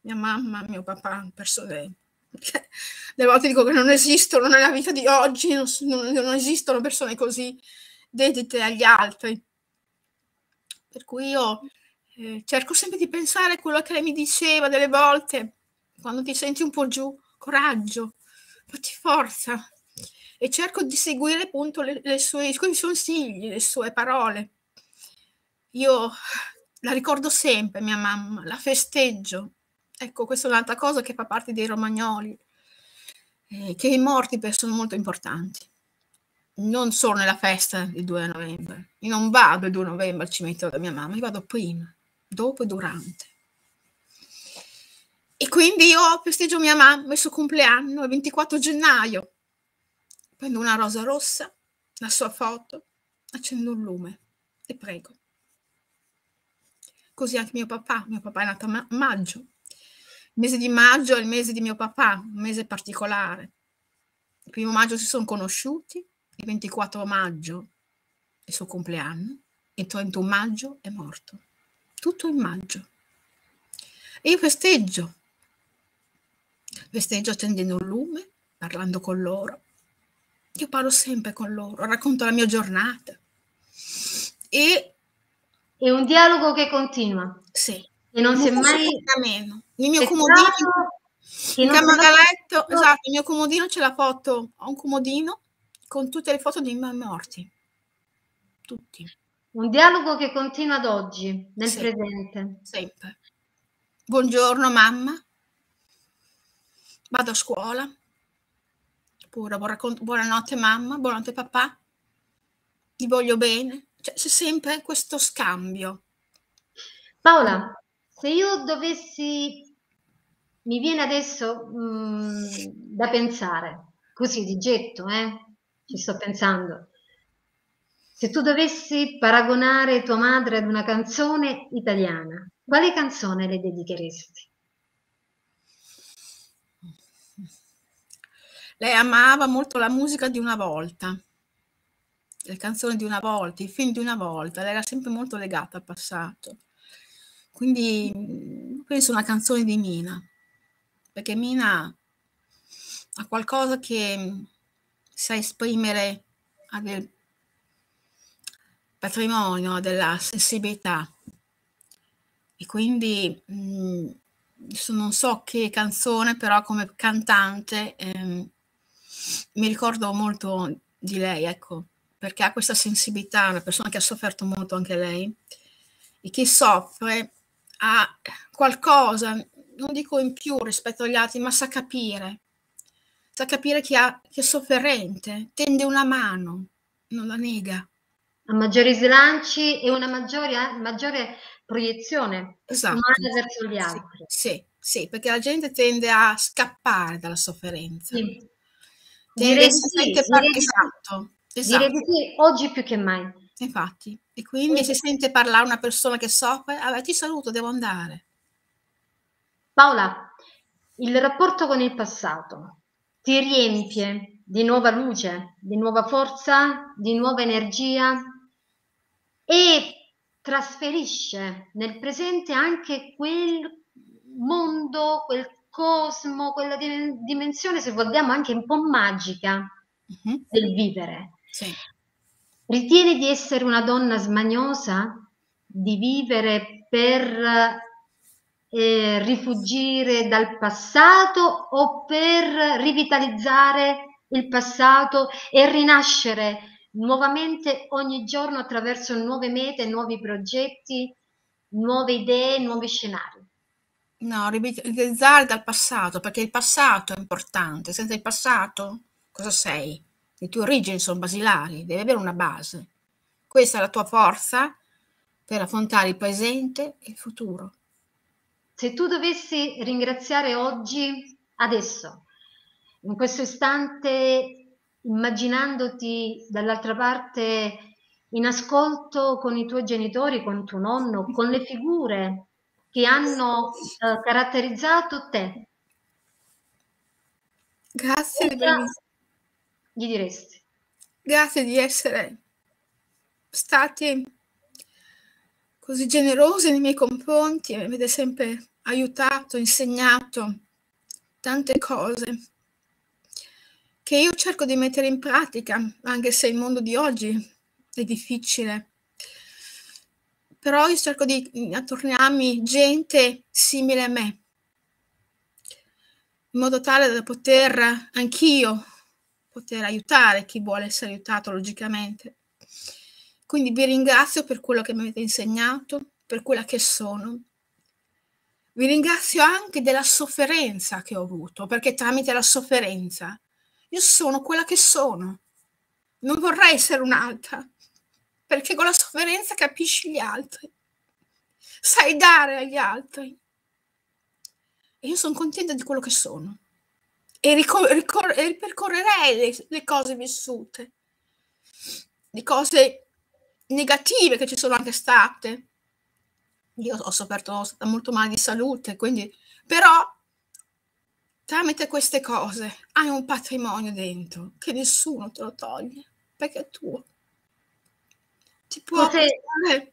mia mamma, mio papà, persone delle volte dico che non esistono nella vita di oggi, non, non, non esistono persone così dedite agli altri. Per cui io eh, cerco sempre di pensare a quello che lei mi diceva delle volte, quando ti senti un po' giù, coraggio, fatti forza. E cerco di seguire appunto le, le sue, i suoi consigli, le sue parole. Io la ricordo sempre, mia mamma, la festeggio. Ecco, questa è un'altra cosa che fa parte dei romagnoli, eh, che i morti sono molto importanti non solo nella festa del 2 novembre. Io non vado il 2 novembre al cimitero da mia mamma, io vado prima, dopo e durante. E quindi io festeggio mia mamma il suo compleanno, il 24 gennaio. Prendo una rosa rossa, la sua foto, accendo un lume e prego. Così anche mio papà, mio papà è nato a maggio. Il mese di maggio è il mese di mio papà, un mese particolare. Il primo maggio si sono conosciuti, il 24 maggio è il suo compleanno, il 31 maggio è morto. Tutto in maggio. E io festeggio. Festeggio accendendo un lume, parlando con loro. Io parlo sempre con loro, racconto la mia giornata. E è un dialogo che continua. Sì. E non, non si è mai meno. Il mio comodino in camera da letto, esatto, il mio comodino c'è la foto, ho un comodino con tutte le foto dei miei morti. Tutti. Un dialogo che continua ad oggi, nel sempre, presente. Sempre. Buongiorno mamma, vado a scuola. Pure, buonanotte mamma, buonanotte papà, ti voglio bene. Cioè, c'è sempre questo scambio. Paola, se io dovessi, mi viene adesso mh, mm, da pensare, così di getto, eh? ci sto pensando. Se tu dovessi paragonare tua madre ad una canzone italiana, quale canzone le dedicheresti? Lei amava molto la musica di una volta, le canzoni di una volta, i film di una volta, lei era sempre molto legata al passato. Quindi penso una canzone di Mina, perché Mina ha qualcosa che sa esprimere ha del patrimonio, della sensibilità. E quindi mh, non so che canzone, però come cantante ehm, mi ricordo molto di lei, ecco, perché ha questa sensibilità, una persona che ha sofferto molto anche lei, e chi soffre ha qualcosa, non dico in più rispetto agli altri, ma sa capire sa capire chi, ha, chi è sofferente, tende una mano, non la nega. Ha maggiori slanci e una maggiore, maggiore proiezione esatto. verso gli altri. Sì, sì, sì, perché la gente tende a scappare dalla sofferenza. Sì. Direi, sì, direi, esatto, esatto. direi di sì, oggi più che mai. Infatti, e quindi si sente parlare una persona che soffre, ah, ti saluto, devo andare. Paola, il rapporto con il passato, ti riempie di nuova luce, di nuova forza, di nuova energia e trasferisce nel presente anche quel mondo, quel cosmo, quella dimensione, se vogliamo, anche un po' magica uh-huh. del vivere. Sì. Ritieni di essere una donna smagnosa? Di vivere per eh, rifugire dal passato o per rivitalizzare il passato e rinascere nuovamente ogni giorno attraverso nuove mete, nuovi progetti, nuove idee, nuovi scenari. No, rivitalizzare dal passato, perché il passato è importante. Senza il passato, cosa sei? Le tue origini sono basilari, devi avere una base. Questa è la tua forza per affrontare il presente e il futuro. Se tu dovessi ringraziare oggi, adesso, in questo istante, immaginandoti dall'altra parte in ascolto con i tuoi genitori, con tuo nonno, con le figure che hanno eh, caratterizzato te. Grazie, gli diresti? Grazie di essere stati così generosi nei miei confronti, mi avete sempre aiutato, insegnato tante cose che io cerco di mettere in pratica, anche se il mondo di oggi è difficile. Però io cerco di attorniarmi gente simile a me, in modo tale da poter anch'io poter aiutare chi vuole essere aiutato logicamente. Quindi vi ringrazio per quello che mi avete insegnato, per quella che sono vi ringrazio anche della sofferenza che ho avuto, perché tramite la sofferenza io sono quella che sono. Non vorrei essere un'altra, perché con la sofferenza capisci gli altri, sai dare agli altri. E io sono contenta di quello che sono. E, ricor- ricor- e ripercorrerei le, le cose vissute, le cose negative che ci sono anche state, io ho sofferto molto male di salute, quindi però tramite queste cose hai un patrimonio dentro che nessuno te lo toglie perché è tuo. Ti può portare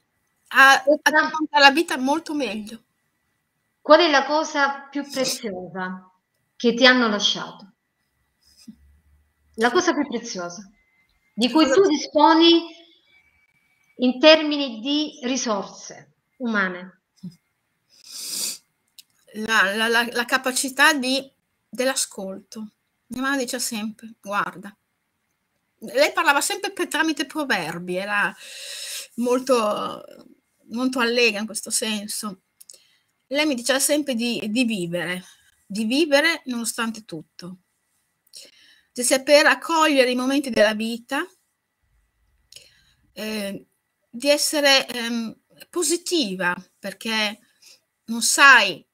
a, a la vita molto meglio. Qual è la cosa più preziosa che ti hanno lasciato? La cosa più preziosa di cui tu disponi in termini di risorse umane. La, la, la, la capacità di, dell'ascolto. Mia mamma dice sempre, guarda, lei parlava sempre per, tramite proverbi, era molto, molto allegra in questo senso. Lei mi diceva sempre di, di vivere, di vivere nonostante tutto, di saper accogliere i momenti della vita, eh, di essere ehm, positiva perché non sai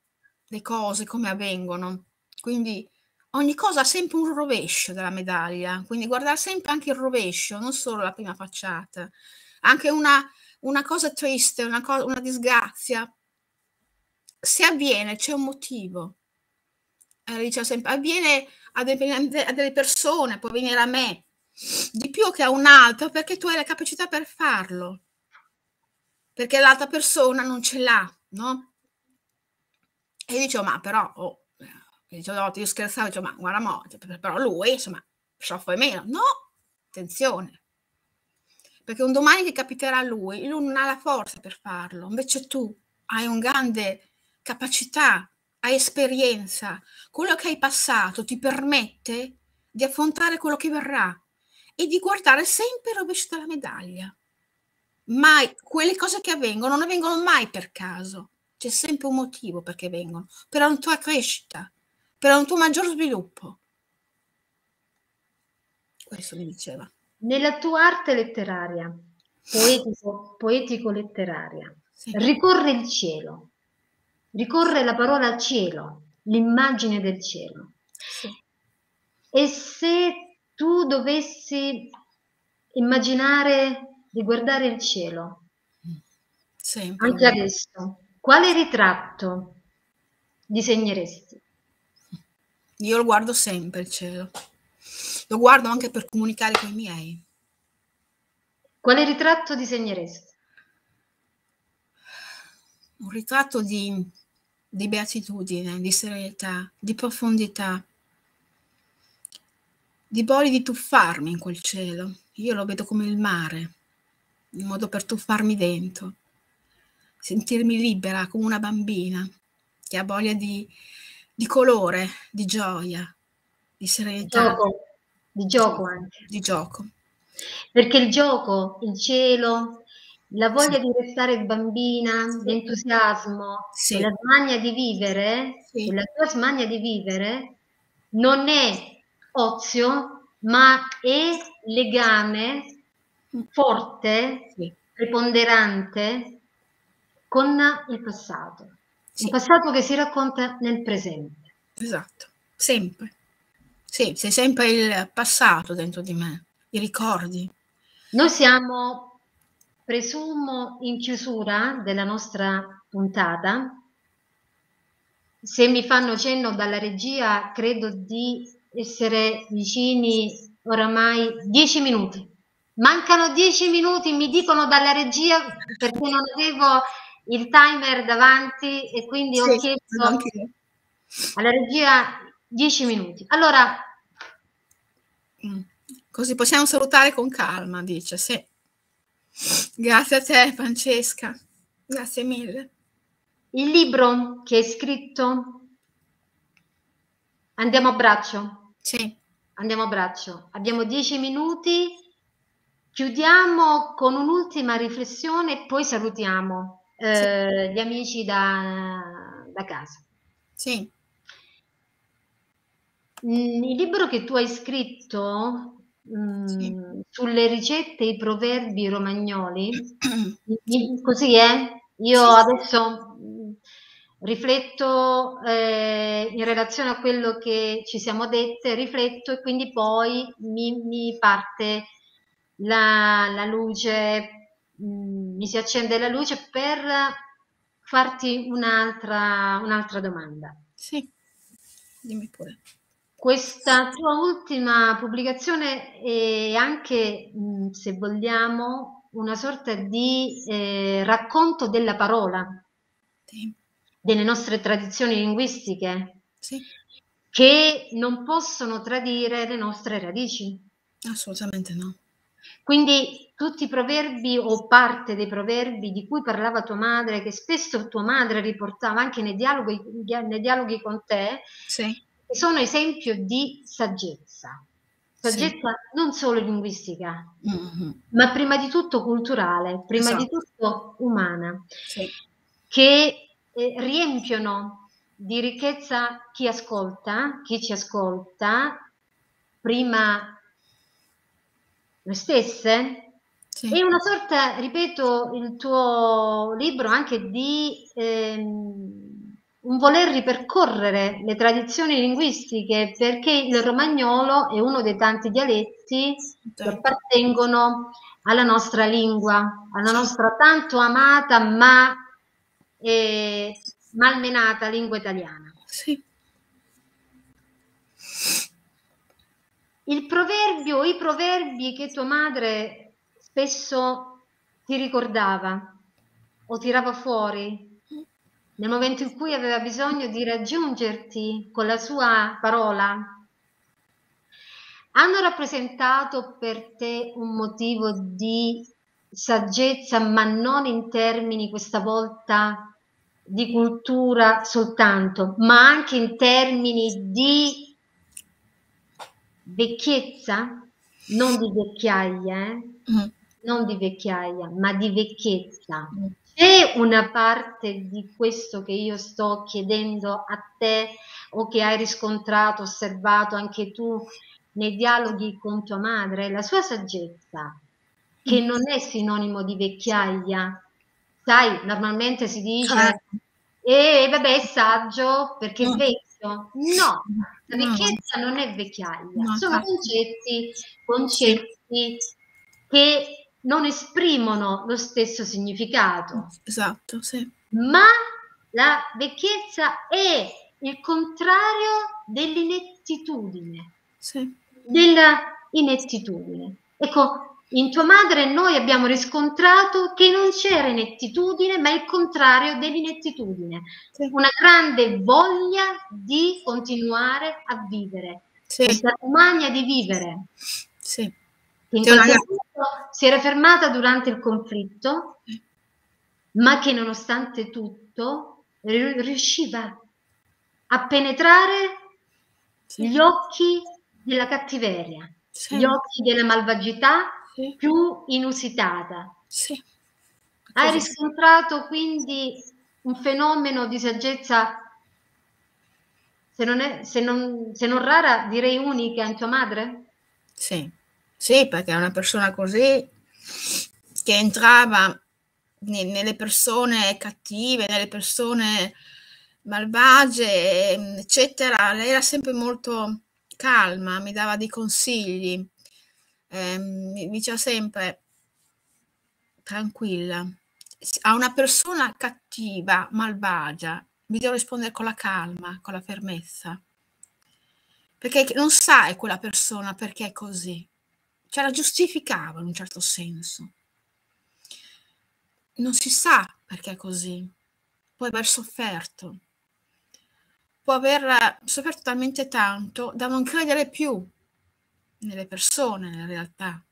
le cose come avvengono, quindi ogni cosa ha sempre un rovescio della medaglia, quindi guardare sempre anche il rovescio, non solo la prima facciata, anche una, una cosa triste, una, cosa, una disgrazia, se avviene c'è un motivo. Eh, dice sempre, avviene a, de- a delle persone, può venire a me, di più che a un altro, perché tu hai la capacità per farlo perché l'altra persona non ce l'ha, no? E dicevo, ma però, oh, dicevo, io scherzavo, dicevo, ma guarda, mo, cioè, però lui, insomma, soffre meno. No, attenzione, perché un domani che capiterà a lui, lui non ha la forza per farlo, invece tu hai un grande capacità, hai esperienza, quello che hai passato ti permette di affrontare quello che verrà e di guardare sempre il rovescio della medaglia. Mai quelle cose che avvengono non avvengono mai per caso. C'è sempre un motivo perché vengono, per una tua crescita, per un tuo maggior sviluppo. Questo mi diceva. Nella tua arte letteraria, poetico, poetico-letteraria, sì. ricorre il cielo, ricorre la parola cielo, l'immagine del cielo. Sì. E se tu dovessi immaginare di guardare il cielo. Sempre. Anche adesso. Quale ritratto disegneresti? Io lo guardo sempre il cielo. Lo guardo anche per comunicare con i miei. Quale ritratto disegneresti? Un ritratto di, di beatitudine, di serenità, di profondità, di voglia di tuffarmi in quel cielo. Io lo vedo come il mare, in modo per tuffarmi dentro, sentirmi libera come una bambina che ha voglia di, di colore, di gioia, di serenità. Gioco. Di gioco anche. Di gioco. Perché il gioco, il cielo, la voglia sì. di restare bambina, l'entusiasmo, sì. la smania di vivere, sì. la tua smania di vivere non è ozio, ma è legame forte, preponderante con il passato. Un passato che si racconta nel presente. Esatto, sempre. Sì, c'è sempre il passato dentro di me, i ricordi. Noi siamo Presumo in chiusura della nostra puntata. Se mi fanno cenno dalla regia, credo di essere vicini oramai dieci minuti. Mancano dieci minuti, mi dicono dalla regia perché non avevo il timer davanti e quindi sì, ho chiesto alla regia dieci minuti. Allora, così possiamo salutare con calma, dice, sì. Grazie a te Francesca, grazie mille. Il libro che hai scritto, andiamo a braccio? Sì. Andiamo a braccio. Abbiamo dieci minuti, chiudiamo con un'ultima riflessione e poi salutiamo eh, sì. gli amici da, da casa. Sì. Mm, il libro che tu hai scritto sì. Mm, sulle ricette e i proverbi romagnoli, sì. così è? Io sì. adesso mm, rifletto eh, in relazione a quello che ci siamo dette, rifletto e quindi poi mi, mi parte la, la luce, mh, mm, mi si accende la luce per farti un'altra, un'altra domanda. Sì, dimmi pure. Questa tua ultima pubblicazione è anche, se vogliamo, una sorta di eh, racconto della parola, sì. delle nostre tradizioni linguistiche, sì. che non possono tradire le nostre radici. Assolutamente no. Quindi tutti i proverbi o parte dei proverbi di cui parlava tua madre, che spesso tua madre riportava anche nei dialoghi, nei dialoghi con te, sì sono esempio di saggezza. Saggezza sì. non solo linguistica, mm-hmm. ma prima di tutto culturale, prima esatto. di tutto umana, sì. che eh, riempiono di ricchezza chi ascolta, chi ci ascolta, prima noi stesse, sì. È una sorta, ripeto, il tuo libro anche di ehm, un voler ripercorrere le tradizioni linguistiche perché il romagnolo è uno dei tanti dialetti che appartengono alla nostra lingua, alla nostra tanto amata ma eh, malmenata lingua italiana. Sì. Il proverbio, i proverbi che tua madre spesso ti ricordava o tirava fuori nel momento in cui aveva bisogno di raggiungerti con la sua parola, hanno rappresentato per te un motivo di saggezza, ma non in termini questa volta di cultura soltanto, ma anche in termini di vecchiezza, non di vecchiaia, eh? mm. non di vecchiaia, ma di vecchiezza. Mm c'è una parte di questo che io sto chiedendo a te o che hai riscontrato, osservato anche tu nei dialoghi con tua madre, la sua saggezza, che mm. non è sinonimo di vecchiaia. Sai, normalmente si dice, e eh, vabbè, è saggio perché vecchio. No, la vecchiezza non è vecchiaia, sono certo. concetti, concetti che non esprimono lo stesso significato. Esatto, sì. Ma la vecchiezza è il contrario dell'inettitudine. Sì. Della inettitudine. Ecco, In tua madre noi abbiamo riscontrato che non c'era inettitudine, ma il contrario dell'inettitudine. Sì. Una grande voglia di continuare a vivere. Sì. Questa umania di vivere. Sì. Che si era fermata durante il conflitto, ma che nonostante tutto riusciva a penetrare sì. gli occhi della cattiveria, sì. gli occhi della malvagità sì. più inusitata. Hai riscontrato quindi un fenomeno di saggezza, se non, è, se, non, se non rara, direi unica in tua madre? Sì, sì, perché è una persona così che entrava nelle persone cattive, nelle persone malvagie, eccetera, lei era sempre molto calma, mi dava dei consigli, eh, mi diceva sempre tranquilla. A una persona cattiva, malvagia, devo rispondere con la calma, con la fermezza, perché non sai quella persona perché è così, cioè la giustificava in un certo senso. Non si sa perché è così, può aver sofferto, può aver sofferto talmente tanto da non credere più nelle persone, nella realtà.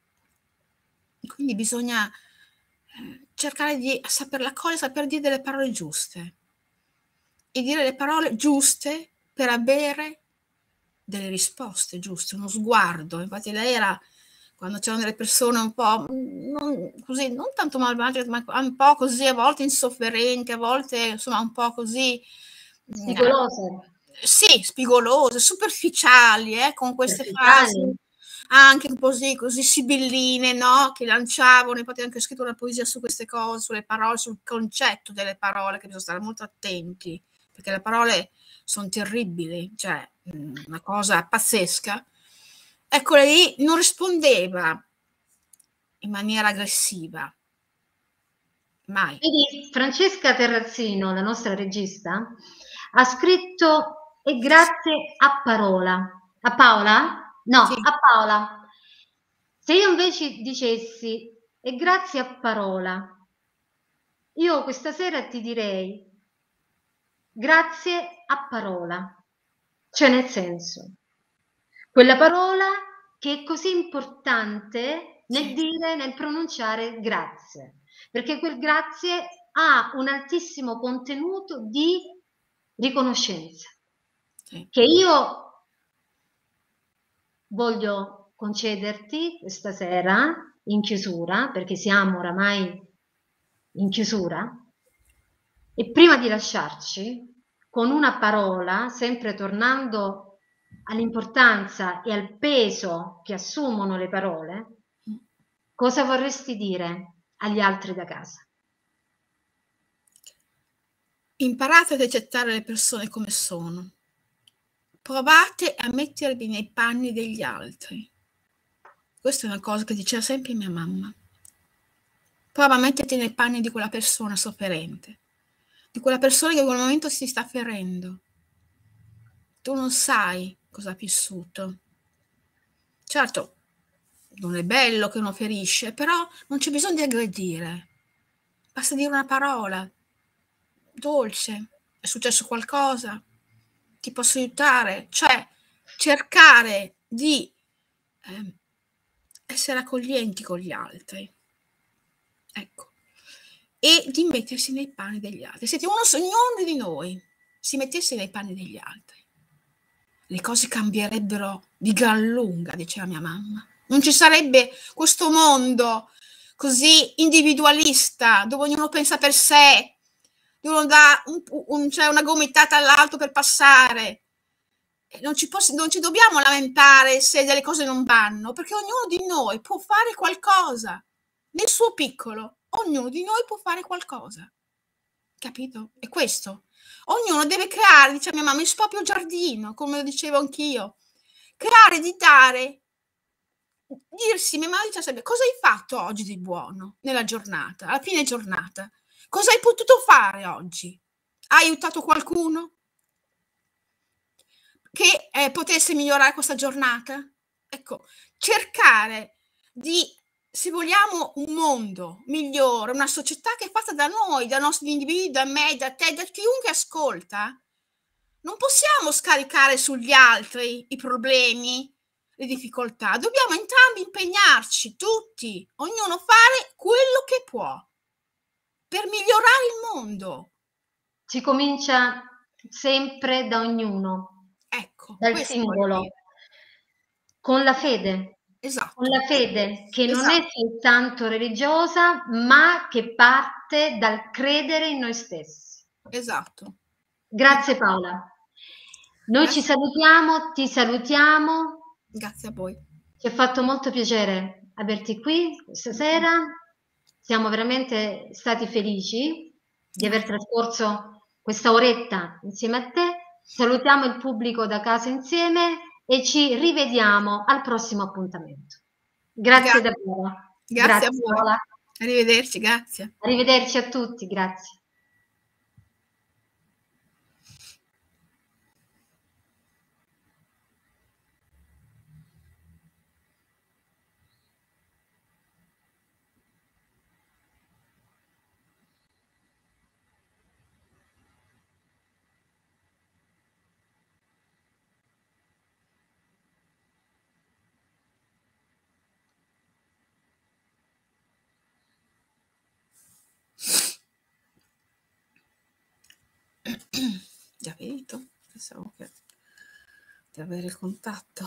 Quindi bisogna eh, cercare di saperla accogliere, saper dire delle parole giuste e dire le parole giuste per avere delle risposte giuste, uno sguardo. Infatti lei era quando c'erano delle persone un po' non, così, non tanto malvagie, ma un po' così, a volte insofferenti, a volte insomma un po' così Spigolose. Sì, spigolose, superficiali, eh, con queste frasi anche così, così sibilline, no? Che lanciavano, infatti ho anche scritto una poesia su queste cose, sulle parole, sul concetto delle parole, che bisogna stare molto attenti, perché le parole sono terribili, cioè una cosa pazzesca. Ecco, lei non rispondeva in maniera aggressiva, mai. Vedi, Francesca Terrazzino, la nostra regista, ha scritto e grazie a parola. A Paola? No, sì. a Paola. Se io invece dicessi e grazie a parola, io questa sera ti direi grazie a parola. Cioè nel senso, quella parola che è così importante nel sì. dire, nel pronunciare grazie, perché quel grazie ha un altissimo contenuto di riconoscenza sì. che io voglio concederti questa sera in chiusura, perché siamo oramai in chiusura, e prima di lasciarci, con una parola, sempre tornando all'importanza e al peso che assumono le parole, cosa vorresti dire agli altri da casa? Imparate ad accettare le persone come sono. Provate a mettervi nei panni degli altri. Questa è una cosa che diceva sempre mia mamma. Prova a metterti nei panni di quella persona sofferente, di quella persona che in quel momento si sta ferendo. Tu non sai cosa ha vissuto. Certo, non è bello che uno ferisce, però non c'è bisogno di aggredire. Basta dire una parola, dolce, è successo qualcosa, ti posso aiutare, cioè cercare di eh, essere accoglienti con gli altri. Ecco. E di mettersi nei panni degli altri. Se uno, ognuno di noi si mettesse nei panni degli altri, le cose cambierebbero di gran lunga, diceva mia mamma. Non ci sarebbe questo mondo così individualista, dove ognuno pensa per sé, uno dà un, un, cioè una gomitata all'altro per passare. Non ci, poss- non ci dobbiamo lamentare se delle cose non vanno, perché ognuno di noi può fare qualcosa nel suo piccolo. Ognuno di noi può fare qualcosa. Capito? È questo. Ognuno deve creare, dice mia mamma, il proprio giardino, come lo dicevo anch'io. Creare di dare, dirsi, mia mamma dice sempre, cosa hai fatto oggi di buono nella giornata, alla fine giornata? Cosa hai potuto fare oggi? Hai aiutato qualcuno? Che eh, potesse migliorare questa giornata? Ecco, cercare di se vogliamo un mondo migliore, una società che è fatta da noi, da nostri individui, da me, da te, da chiunque ascolta, non possiamo scaricare sugli altri i problemi, le difficoltà. Dobbiamo entrambi impegnarci, tutti, ognuno fare quello che può per migliorare il mondo. Si comincia sempre da ognuno, ecco, dal singolo, con la fede. Esatto. Con la fede che esatto. non è esatto. soltanto religiosa, ma che parte dal credere in noi stessi. Esatto. Grazie Paola. Noi Grazie. ci salutiamo, ti salutiamo. Grazie a voi. Ci ha fatto molto piacere averti qui questa sera. Siamo veramente stati felici di aver trascorso questa oretta insieme a te. Salutiamo il pubblico da casa insieme e ci rivediamo al prossimo appuntamento. Grazie, grazie. davvero. Grazie, grazie a voi. Arrivederci, grazie. Arrivederci a tutti, grazie. Già finito? Pensavo che di avere contatto.